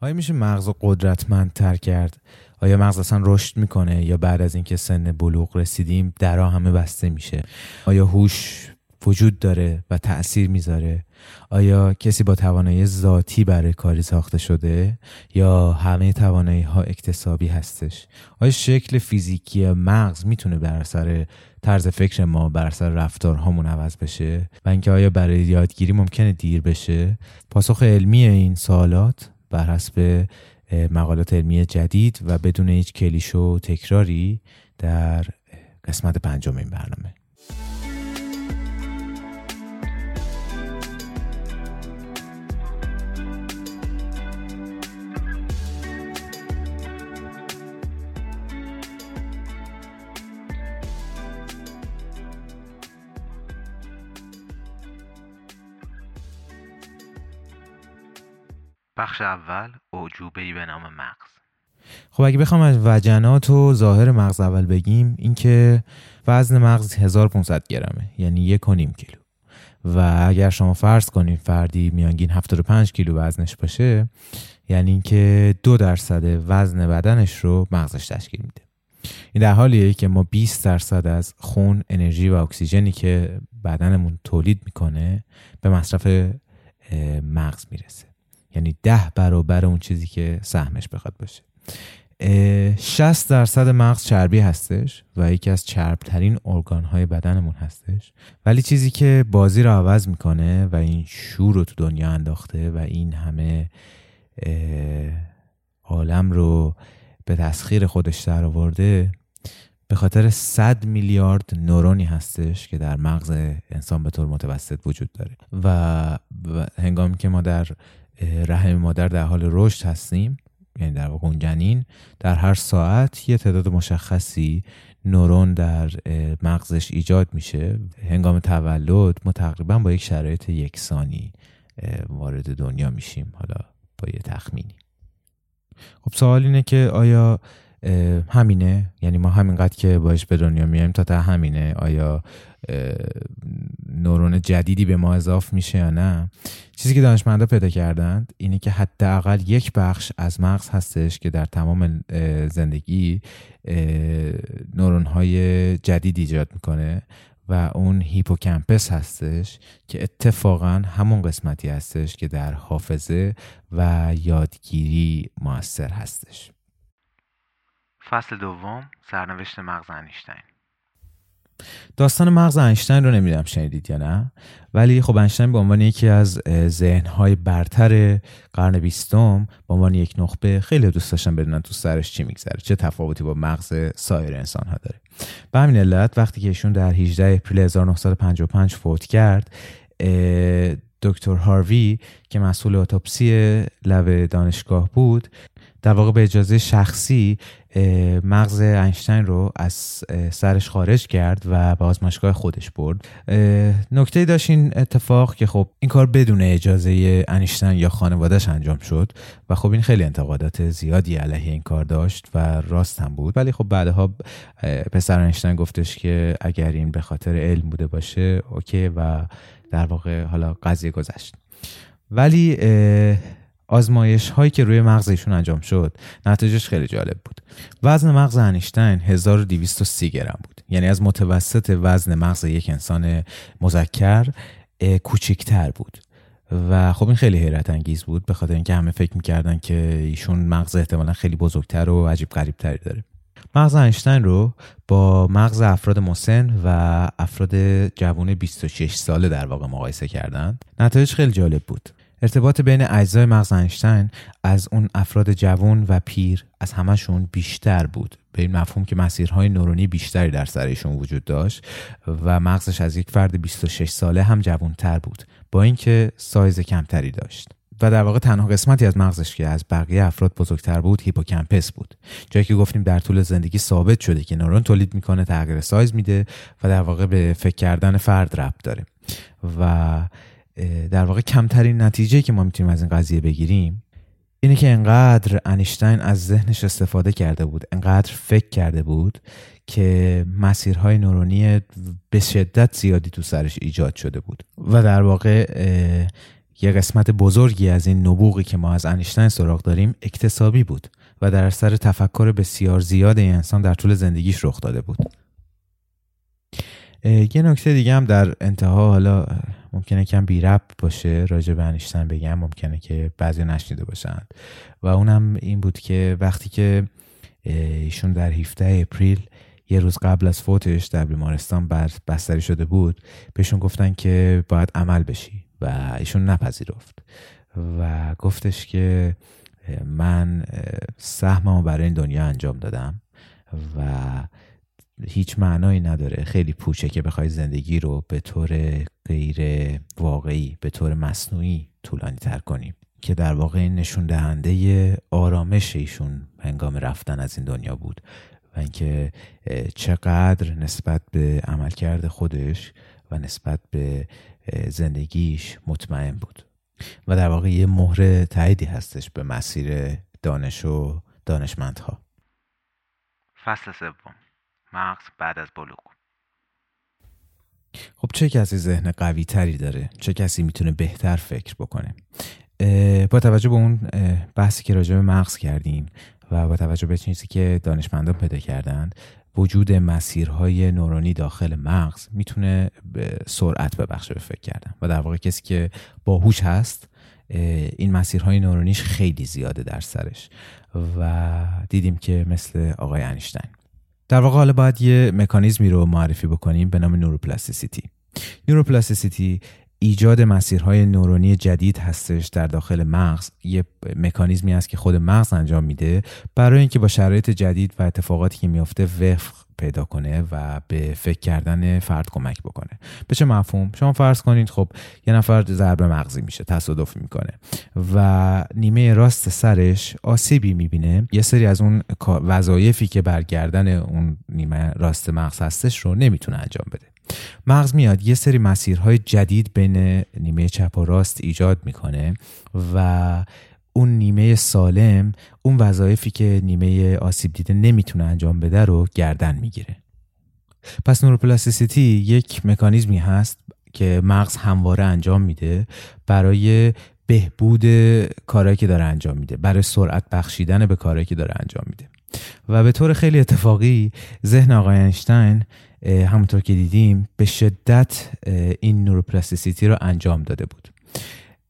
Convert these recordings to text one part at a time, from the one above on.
آیا میشه مغز رو قدرتمندتر کرد؟ آیا مغز اصلا رشد می‌کنه یا بعد از اینکه سن بلوغ رسیدیم درا همه بسته میشه؟ آیا هوش وجود داره و تاثیر می‌ذاره؟ آیا کسی با توانایی ذاتی برای کاری ساخته شده یا همه توانایی ها اکتسابی هستش؟ آیا شکل فیزیکی مغز می‌تونه بر اثر طرز فکر ما بر اثر رفتارهامون عوض بشه؟ و اینکه آیا برای یادگیری ممکنه دیر بشه؟ پاسخ علمی این سوالات بر حسب مقالات علمی جدید و بدون هیچ کلیش و تکراری در قسمت پنجم این برنامه. بخش اول اعجوبه ای به نام مغز. خب اگه بخوام از وجنات و ظاهر مغز اول بگیم اینکه وزن مغز 1500 گرمه یعنی یک و نیم کیلو. و اگر شما فرض کنید فردی میانگین 75 کیلو وزنش باشه یعنی اینکه دو درصد وزن بدنش رو مغزش تشکیل میده. این در حالیه که ما 20 درصد از خون انرژی و اکسیژنی که بدنمون تولید می‌کنه به مصرف مغز می‌رسه. یعنی ده برابر اون چیزی که سهمش بخواد باشه. 60 درصد مغز چربی هستش و یکی از چربترین ارگان های بدنمون هستش. ولی چیزی که بازی رو عوض می‌کنه و این شور رو تو دنیا انداخته و این همه عالم رو به تسخیر خودش در آورده به خاطر 100 میلیارد نورونی هستش که در مغز انسان به طور متوسط وجود داره. و هنگامی که ما در رحم مادر در حال رشد هستیم. یعنی در واقع اون جنین. در هر ساعت یه تعداد مشخصی نورون در مغزش ایجاد میشه. هنگام تولد ما تقریبا با یک شرایط یکسانی وارد دنیا میشیم. حالا با یه تخمینی. خب سوال اینه که آیا همینه؟ یعنی ما همینقدر که باش به دنیا میایم تا تا همینه؟ آیا نورون جدیدی به ما اضاف میشه یا نه. چیزی که دانشمندا پیدا کردند اینه که حداقل یک بخش از مغز هستش که در تمام زندگی نورون های جدید ایجاد می‌کنه و اون هیپوکمپس هستش که اتفاقا همون قسمتی هستش که در حافظه و یادگیری موثر هستش. فصل دوم سرنوشت مغز انیشتین. داستان مغز انشتین رو نمی‌دونم شنیدید یا نه ولی خب انشتین به عنوان یکی از ذهنهای برتر قرن بیستم به عنوان یک نخبه خیلی دوست داشتن بدونن تو سرش چی میگذره چه تفاوتی با مغز سایر انسان ها داره. به همین علت وقتی که ایشون در 18 اپریل 1955 فوت کرد دکتر هاروی که مسئول اتوپسی لب دانشگاه بود در واقع به اجازه شخصی مغز اینشتین رو از سرش خارج کرد و به آزمایشگاه خودش برد. نکته داشت این اتفاق که خب این کار بدون اجازه انیشتین یا خانوادهش انجام شد و خب این خیلی انتقادات زیادی علیه این کار داشت و راست هم بود. ولی خب بعدها پسر انیشتین گفتش که اگر این به خاطر علم بوده باشه اوکی و در واقع حالا قضیه گذشت. ولی آزمایش هایی که روی مغز ایشون انجام شد نتیجهش خیلی جالب بود. وزن مغز انیشتین 1230 گرم بود. یعنی از متوسط وزن مغز یک انسان مذکر کوچکتر بود. و خب این خیلی حیرت انگیز بود به خاطر اینکه همه فکر می‌کردن که ایشون مغز احتمالا خیلی بزرگتر و عجیب غریب تری داره. مغز اینشتین رو با مغز افراد مسن و افراد جوان 26 ساله در واقع مقایسه کردند. نتایج خیلی جالب بود. ارتباط بین اجزای مغز اینشتین از اون افراد جوان و پیر از همشون بیشتر بود. به این مفهوم که مسیرهای نورونی بیشتری در سرشون وجود داشت و مغزش از یک فرد 26 ساله هم جوانتر بود با اینکه سایز کمتری داشت. و در واقع تنها قسمتی از مغزش که از بقیه افراد بزرگتر بود hippocampus بود. جایی که گفتیم در طول زندگی ثابت شده که نورون تولید می‌کنه تغییر سایز میده و در واقع به فکر کردن فرد ربط داره. و در واقع کمترین نتیجه که ما می‌تونیم از این قضیه بگیریم اینه که انقدر انیشتین از ذهنش استفاده کرده بود انقدر فکر کرده بود که مسیرهای نورونی به شدت زیادی تو سرش ایجاد شده بود. و در واقع یه قسمت بزرگی از این نبوغی که ما از انیشتین سراغ داریم اکتسابی بود و در اثر تفکر بسیار زیاد این انسان در طول زندگیش رخ داده بود. یه نکته دیگه هم در انتها حالا ممکنه کم بی رب باشه راجع به انیشتین بگم ممکنه که بعضی نشنیده باشن. و اونم این بود که وقتی که ایشون در 17 اپریل یه روز قبل از فوتش در بیمارستان بستری شده بود بهشون گفتن که باید عمل بشی و ایشون نپذیرفت. و گفتش که من سهممو برای این دنیا انجام دادم و هیچ معنایی نداره. خیلی پوچه که بخوای زندگی رو به طور غیر واقعی به طور مصنوعی طولانی تر کنیم که در واقع این نشون دهنده آرامش ایشون هنگام رفتن از این دنیا بود. و اینکه چقدر نسبت به عملکرد خودش و نسبت به زندگیش مطمئن بود. و در واقع یه مهر تاییدی هستش به مسیر دانش و دانشمندها. فصل سوم. مغز بعد از بلوغ. خب چه کسی ذهن قوی تری داره؟ چه کسی می‌تونه بهتر فکر بکنه؟ با توجه به اون بحثی که راجع به مغز کردیم و با توجه به چیزی که دانشمندان پیدا کردند وجود مسیرهای نورانی داخل مغز می‌تونه به سرعت ببخشه به فکر کردن و در واقع کسی که باهوش هست این مسیرهای نورانیش خیلی زیاده در سرش و دیدیم که مثل آقای انیشتین. در واقع حالا باید یه مکانیزمی رو معرفی بکنیم به نام نوروپلاستیسیتی نوروپلاستیسیتی ایجاد مسیرهای نورونی جدید هستش در داخل مغز. یه مکانیزمی است که خود مغز انجام میده برای اینکه با شرایط جدید و اتفاقاتی که میافته وفق پیدا کنه و به فکر کردن فرد کمک بکنه. به چه مفهوم؟ شما فرض کنید خب یه نفر ضربه مغزی میشه تصادف می‌کنه و نیمه راست سرش آسیبی می‌بینه. یه سری از اون وظایفی که برگردن اون نیمه راست مغز هستش رو نمی‌تونه انجام بده. مغز میاد یه سری مسیرهای جدید بین نیمه چپ و راست ایجاد می‌کنه و اون نیمه سالم اون وظایفی که نیمه آسیب دیده نمی‌تونه انجام بده رو گردن می‌گیره. پس neuroplasticity یک مکانیزمی هست که مغز همواره انجام میده برای بهبود کارهایی که داره انجام میده برای سرعت بخشیدن به کارهایی که داره انجام میده. و به طور خیلی اتفاقی ذهن آقای اینشتین همونطور که دیدیم به شدت این neuroplasticity رو انجام داده بود.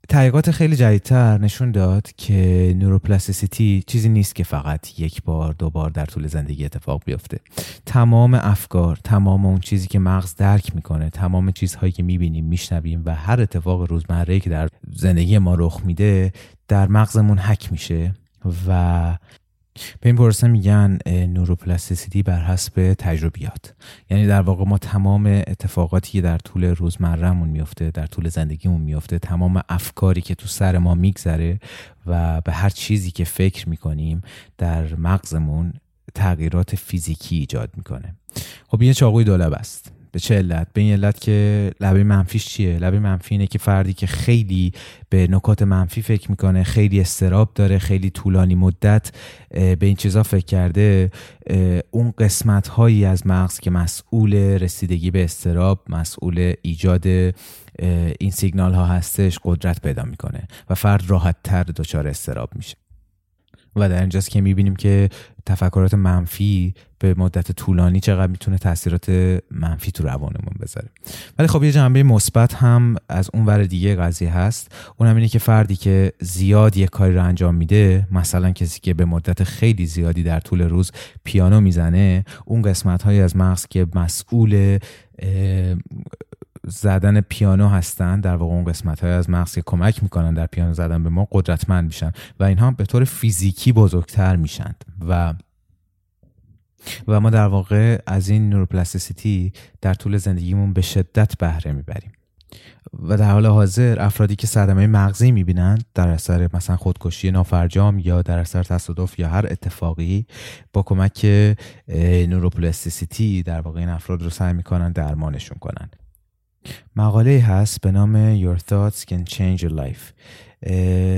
تحقیقات خیلی جدیدتر نشون داد که neuroplasticity چیزی نیست که فقط یک بار دو بار در طول زندگی اتفاق بیفته. تمام افکار تمام اون چیزی که مغز درک می‌کنه تمام چیزهایی که می‌بینیم میشنویم و هر اتفاق روزمره که در زندگی ما رخ میده در مغزمون حک میشه و به این پرسه میگن نوروپلاستیسیتی بر حسب تجربیات. یعنی در واقع ما تمام اتفاقاتی که در طول روزمرهمون میفته در طول زندگیمون میفته تمام افکاری که تو سر ما میگذره و به هر چیزی که فکر می‌کنیم در مغزمون تغییرات فیزیکی ایجاد می‌کنه. خب یه چاقوی دولب است. به چه علت؟ به این علت که لبه منفیش چیه؟ لبه منفی اینه که فردی که خیلی به نکات منفی فکر می‌کنه خیلی استراب داره خیلی طولانی مدت به این چیزا فکر کرده اون قسمت هایی از مغز که مسئول رسیدگی به استراب مسئول ایجاد این سیگنال ها هستش قدرت پیدا می‌کنه و فرد راحت تر دچار استراب میشه. و در اینجاست که می‌بینیم که تفکرات منفی به مدت طولانی چقدر می‌تونه تاثیرات منفی تو روانمون بذاره. ولی خب یه جنبه مثبت هم از اون ور دیگه قضیه هست. اونم اینه که فردی که زیاد یه کاری رو انجام میده مثلا کسی که به مدت خیلی زیادی در طول روز پیانو می‌زنه اون قسمت های از مغز که مسئول زدن پیانو هستن. در واقع اون قسمت های از مغز که کمک می‌کنن در پیانو زدن به ما قدرتمند میشن و اینها به طور فیزیکی بزرگتر میشن. و و ما در واقع از این نوروپلاستیسیتی در طول زندگیمون به شدت بهره می‌بریم. و در حال حاضر افرادی که صدمه مغزی می‌بینند در اثر مثلا خودکشی نافرجام یا در اثر تصادف یا هر اتفاقی با کمک نوروپلاستیسیتی در واقع این افراد رو سعی می‌کنن درمانشون کنن. مقاله هست به نام Your Thoughts Can Change Your Life.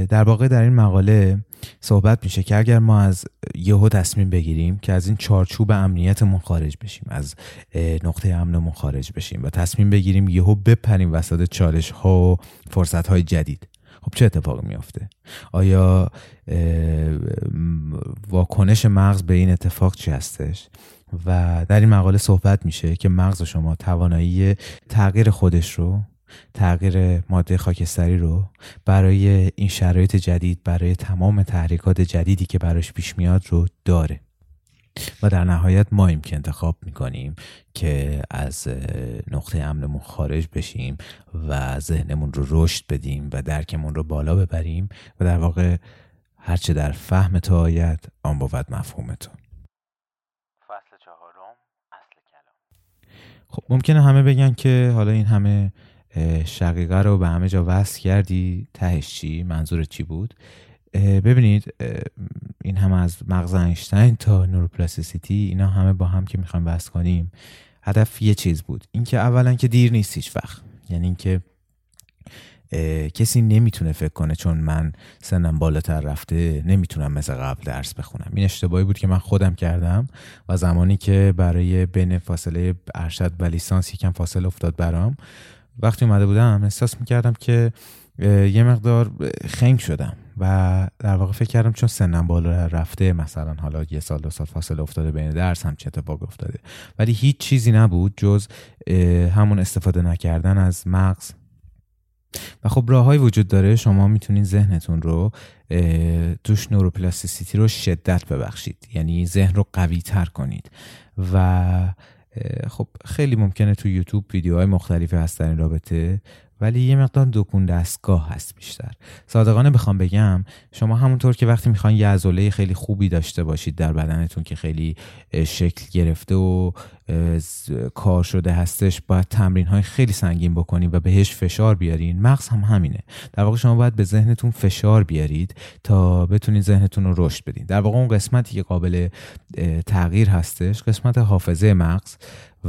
در واقع در این مقاله صحبت میشه که اگر ما از یهو تصمیم بگیریم که از این چارچوب امنیتمون خارج بشیم از نقطه امنمون خارج بشیم و تصمیم بگیریم یهو بپریم وسط چالش ها و فرصت های جدید خب چه اتفاقی میافته؟ آیا واکنش مغز به این اتفاق چی هستش؟ و در این مقاله صحبت میشه که مغز شما توانایی تغییر خودش رو تغییر ماده خاکستری رو برای این شرایط جدید برای تمام تحریکات جدیدی که براش پیش میاد رو داره. و در نهایت ماییم که انتخاب می‌کنیم که از نقطه امنمون خارج بشیم و ذهنمون رو رشد بدیم و درکمون رو بالا ببریم و در واقع هرچه در فهم تو آید آن بود مفهوم تو. خب ممکنه همه بگن که حالا این همه شقیقه رو به همه جا وصل کردی؟ تهش چی؟ منظور چی بود؟ ببینید این هم از مغز اینشتین تا نوروپلاسیسیتی اینا همه با هم که می‌خوایم بحث کنیم هدف یه چیز بود. اینکه اولا که دیر نیست هیچ وقت یعنی اینکه کسی نمی‌تونه فکر کنه چون من سنم بالاتر رفته نمی‌تونم مثل قبل درس بخونم. این اشتباهی بود که من خودم کردم و زمانی که برای بین فاصله ارشد و لیسانس یکم فاصله افتاد برام وقتی اومده بودم احساس می‌کردم که یه مقدار خنگ شدم و در واقع فکر کردم چون سنم بالا رفته مثلا حالا یه سال دو سال فاصله افتاده بین درس هم چه اتفاق افتاده. ولی هیچ چیزی نبود جز همون استفاده نکردن از مغز خب راههایی وجود داره شما می‌تونید ذهنتون رو توش نوروپلاستیسیتی رو شدت ببخشید. یعنی ذهن رو قوی تر کنید. و خب خیلی ممکنه تو یوتیوب ویدیوهای مختلفی هست در این رابطه. ولی یه مقدار دکون دستگاه هست بیشتر. صادقانه بخوام بگم شما همونطور که وقتی می‌خواین یه عضله خیلی خوبی داشته باشید در بدنتون که خیلی شکل گرفته و کار شده هستش باید تمرین های خیلی سنگین بکنید و بهش فشار بیارین. مغز هم همینه. در واقع شما باید به ذهنتون فشار بیارید تا بتونید ذهنتون رو رشد بدین. در واقع اون قسمتی که قابل تغییر هستش قسمت حافظه مغز.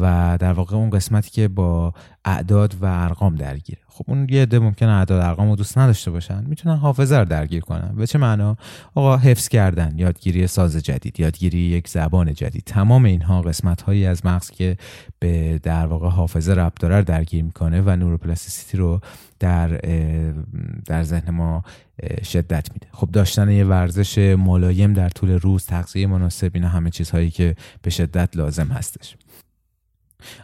و در واقع اون قسمتی که با اعداد و ارقام درگیره. خب اون یه عده ممکنه اعداد ارقام رو دوست نداشته باشن می‌تونن حافظه رو درگیر کنن. به چه معنا؟ آقا حفظ کردن یادگیری ساز جدید یادگیری یک زبان جدید تمام اینها قسمت هایی از مغز که به در واقع حافظه ربط داره درگیر می‌کنه و نوروپلاستیسیتی رو در در ذهن ما شدت میده. خب داشتن یه ورزش ملایم در طول روز تغذیه مناسب اینا همه چیزهایی که به شدت لازم هستش.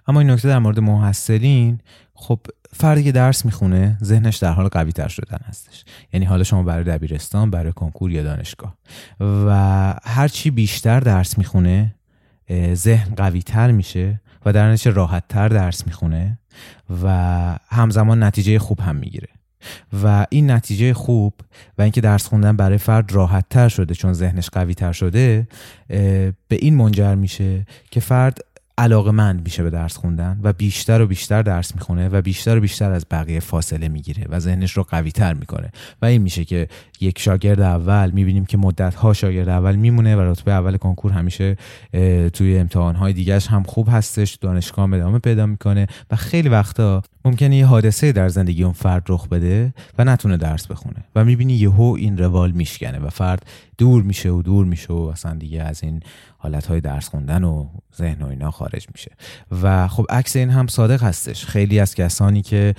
اما این نکته در مورد محصلین خب فردی که درس می‌خونه ذهنش در حال قوی تر شدن هستش. یعنی حالا شما برای دبیرستان برای کنکور یا دانشگاه. و هرچی بیشتر درس می‌خونه ذهن قوی تر میشه و در نتیجه راحت تر درس می‌خونه و همزمان نتیجه خوب هم می‌گیره. و این نتیجه خوب و اینکه درس خوندن برای فرد راحت تر شده چون ذهنش قوی تر شده به این منجر میشه که فرد علاقه مند میشه به درس خوندن و بیشتر و بیشتر درس می‌خونه و بیشتر و بیشتر از بقیه فاصله می‌گیره و ذهنش رو قوی تر می‌کنه. و این میشه که یک شاگرد اول می‌بینیم که مدت ها شاگرد اول میمونه و رتبه اول کنکور همیشه توی امتحان های دیگرش هم خوب هستش دانشگاه ادامه پیدا می‌کنه و خیلی وقتا ممکنه یه حادثه در زندگی اون فرد رخ بده و نتونه درس بخونه و می‌بینی یهو این روال میشکنه و فرد دور میشه و دور میشه و اصلا دیگه از این حالت های درس خوندن و ذهن و اینا خارج میشه. و خب عکس این هم صادق هستش. خیلی از کسانی که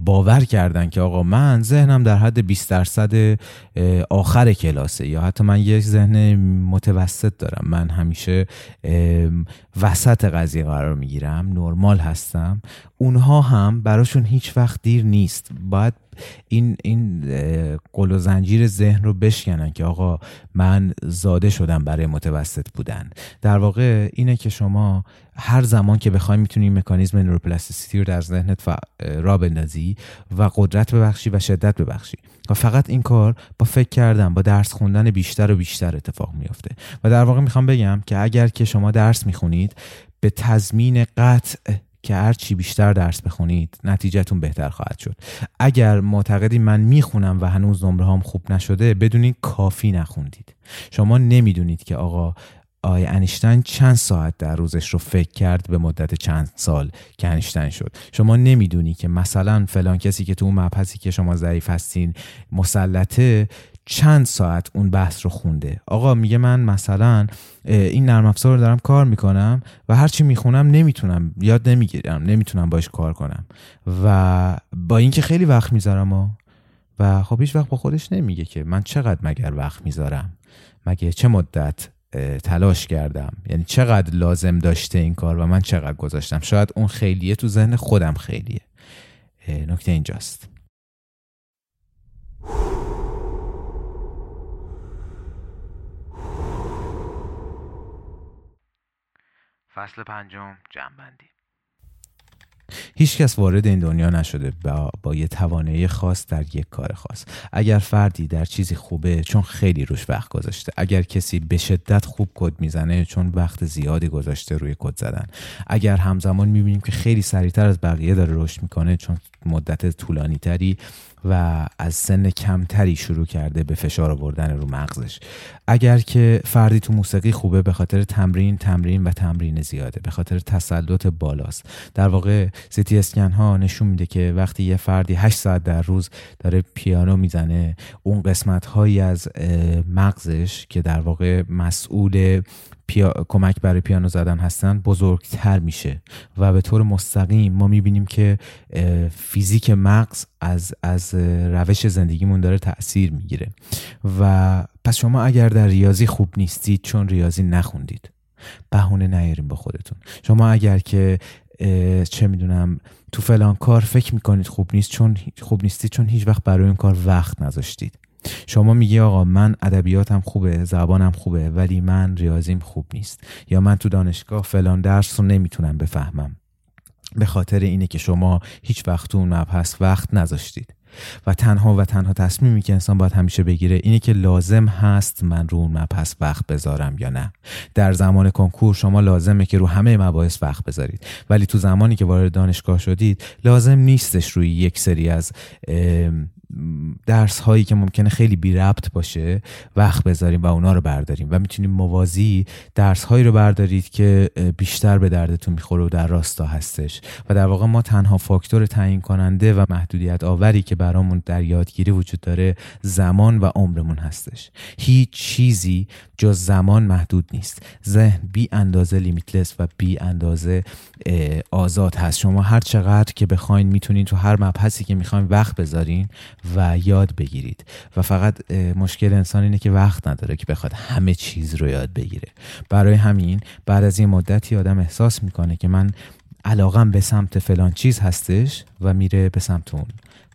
باور کردن که آقا من ذهنم در حد 20 درصد آخر کلاسه یا حتی من یک ذهن متوسط دارم. من همیشه وسط قضیه قرار می‌گیرم نرمال هستم. اونها هم براشون هیچ وقت دیر نیست. باید این این قل و زنجیر ذهن رو بشکنن که آقا من زاده شدم برای متوسط بودن. در واقع اینه که شما هر زمان که بخوای می‌تونی مکانیزم نوروپلاستیسیتی رو در ذهنت را بندازی و قدرت ببخشی و شدت ببخشی. و فقط این کار با فکر کردن با درس خوندن بیشتر و بیشتر اتفاق میافته. و در واقع می‌خوام بگم که اگر که شما درس می‌خونید به تضمین قطع که هر چی بیشتر درس بخونید نتیجهتون بهتر خواهد شد. اگر معتقدی من می‌خونم و هنوز نمره هم خوب نشده بدونید کافی نخوندید. شما نمی‌دونید که آقا آقای انیشتین چند ساعت در روزش رو فکر کرد به مدت چند سال که انیشتین شد. شما نمی‌دونی که مثلا فلان کسی که تو اون مبحثی که شما ضعیف هستین مسلطه چند ساعت اون بحث رو خونده. آقا میگه من مثلا این نرم افزار رو دارم کار می‌کنم و هرچی می‌خونم نمی‌تونم یاد نمی‌گیرم نمی‌تونم باش کار کنم. و با اینکه خیلی وقت می‌ذارم و خب هیچ وقت با خودش نمیگه که من چقدر مگر وقت می‌ذارم؟ مگه چه مدت تلاش کردم؟ یعنی چقدر لازم داشته این کار و من چقدر گذاشتم؟ شاید اون خیلیه تو ذهن خودم خیلیه. نکته اینجاست. فصل پنجم جنبندی هیچکس وارد این دنیا نشده با, با یه توانایی خاص در یک کار خاص. اگر فردی در چیزی خوبه چون خیلی روش وقت گذاشته. اگر کسی به شدت خوب کد می‌زنه چون وقت زیادی گذاشته روی کد زدن. اگر همزمان می‌بینیم که خیلی سریعتر از بقیه داره رشد می‌کنه چون مدت طولانی تری و از سن کمتری شروع کرده به فشار آوردن رو مغزش. اگر که فردی تو موسیقی خوبه به خاطر تمرین تمرین و تمرین زیاده. به خاطر تسلط بالاست. در واقع سیتی اسکن ها نشون میده که وقتی یه فردی 8 ساعت در روز داره پیانو می‌زنه اون قسمت هایی از مغزش که در واقع مسئول پیا... کمک برای پیانو زدن هستن بزرگتر میشه. و به طور مستقیم ما می‌بینیم که فیزیک مغز از, از روش زندگیمون داره تاثیر می‌گیره. و پس شما اگر در ریاضی خوب نیستید چون ریاضی نخوندید. بهونه نیاریم با خودتون. شما اگر که چه می‌دونم تو فلان کار فکر می‌کنید خوب نیست چون خوب نیستید چون هیچ وقت برای این کار وقت نذاشتید. شما میگی آقا من ادبیاتم خوبه زبانم خوبه ولی من ریاضیم خوب نیست. یا من تو دانشگاه فلان درس رو نمی‌تونم بفهمم. به خاطر اینه که شما هیچ وقت اون مبحث وقت نذاشتید. و تنها و تنها تصمیمی که انسان باید همیشه بگیره اینه که لازم هست من رو اون مبحث وقت بذارم یا نه. در زمان کنکور شما لازمه که رو همه مباحث وقت بذارید. ولی تو زمانی که وارد دانشگاه شدید لازم نیستش روی یک سری از درس هایی که ممکنه خیلی بی ربط باشه وقت بذاریم و اونا رو برداریم. و می‌تونیم موازی درس هایی رو بردارید که بیشتر به دردتون می‌خوره و در راستا هستش. و در واقع ما تنها فاکتور تعیین کننده و محدودیت آوری که برامون در یادگیری وجود داره زمان و عمرمون هستش. هیچ چیزی جز زمان محدود نیست. ذهن بی اندازه لیمیتلس و بی اندازه آزاد هست. شما هر چقدر که بخواین می‌تونین تو هر مبحثی که می‌خواین وقت بذارین و یاد بگیرید. و فقط مشکل انسان اینه که وقت نداره که بخواد همه چیز رو یاد بگیره. برای همین بعد از این مدتی آدم احساس می‌کنه که من علاقم به سمت فلان چیز هستش و میره به سمت اون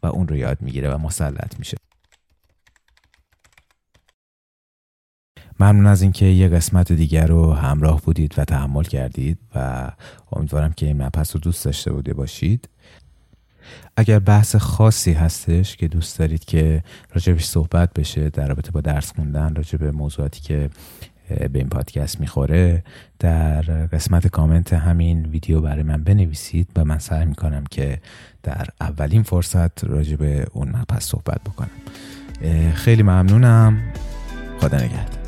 و اون رو یاد می‌گیره و مسلط میشه. ممنون از اینکه یه قسمت دیگر رو همراه بودید و تحمل کردید و امیدوارم که این مبحث رو دوست داشته بوده باشید. اگر بحث خاصی هستش که دوست دارید که راجبش صحبت بشه در رابطه با درس خوندن راجع به موضوعاتی که به این پادکست می‌خوره در قسمت کامنت همین ویدیو برای من بنویسید و من سعی می‌کنم که در اولین فرصت راجع به اون مبحث صحبت بکنم. خیلی ممنونم. خدا نگهدار.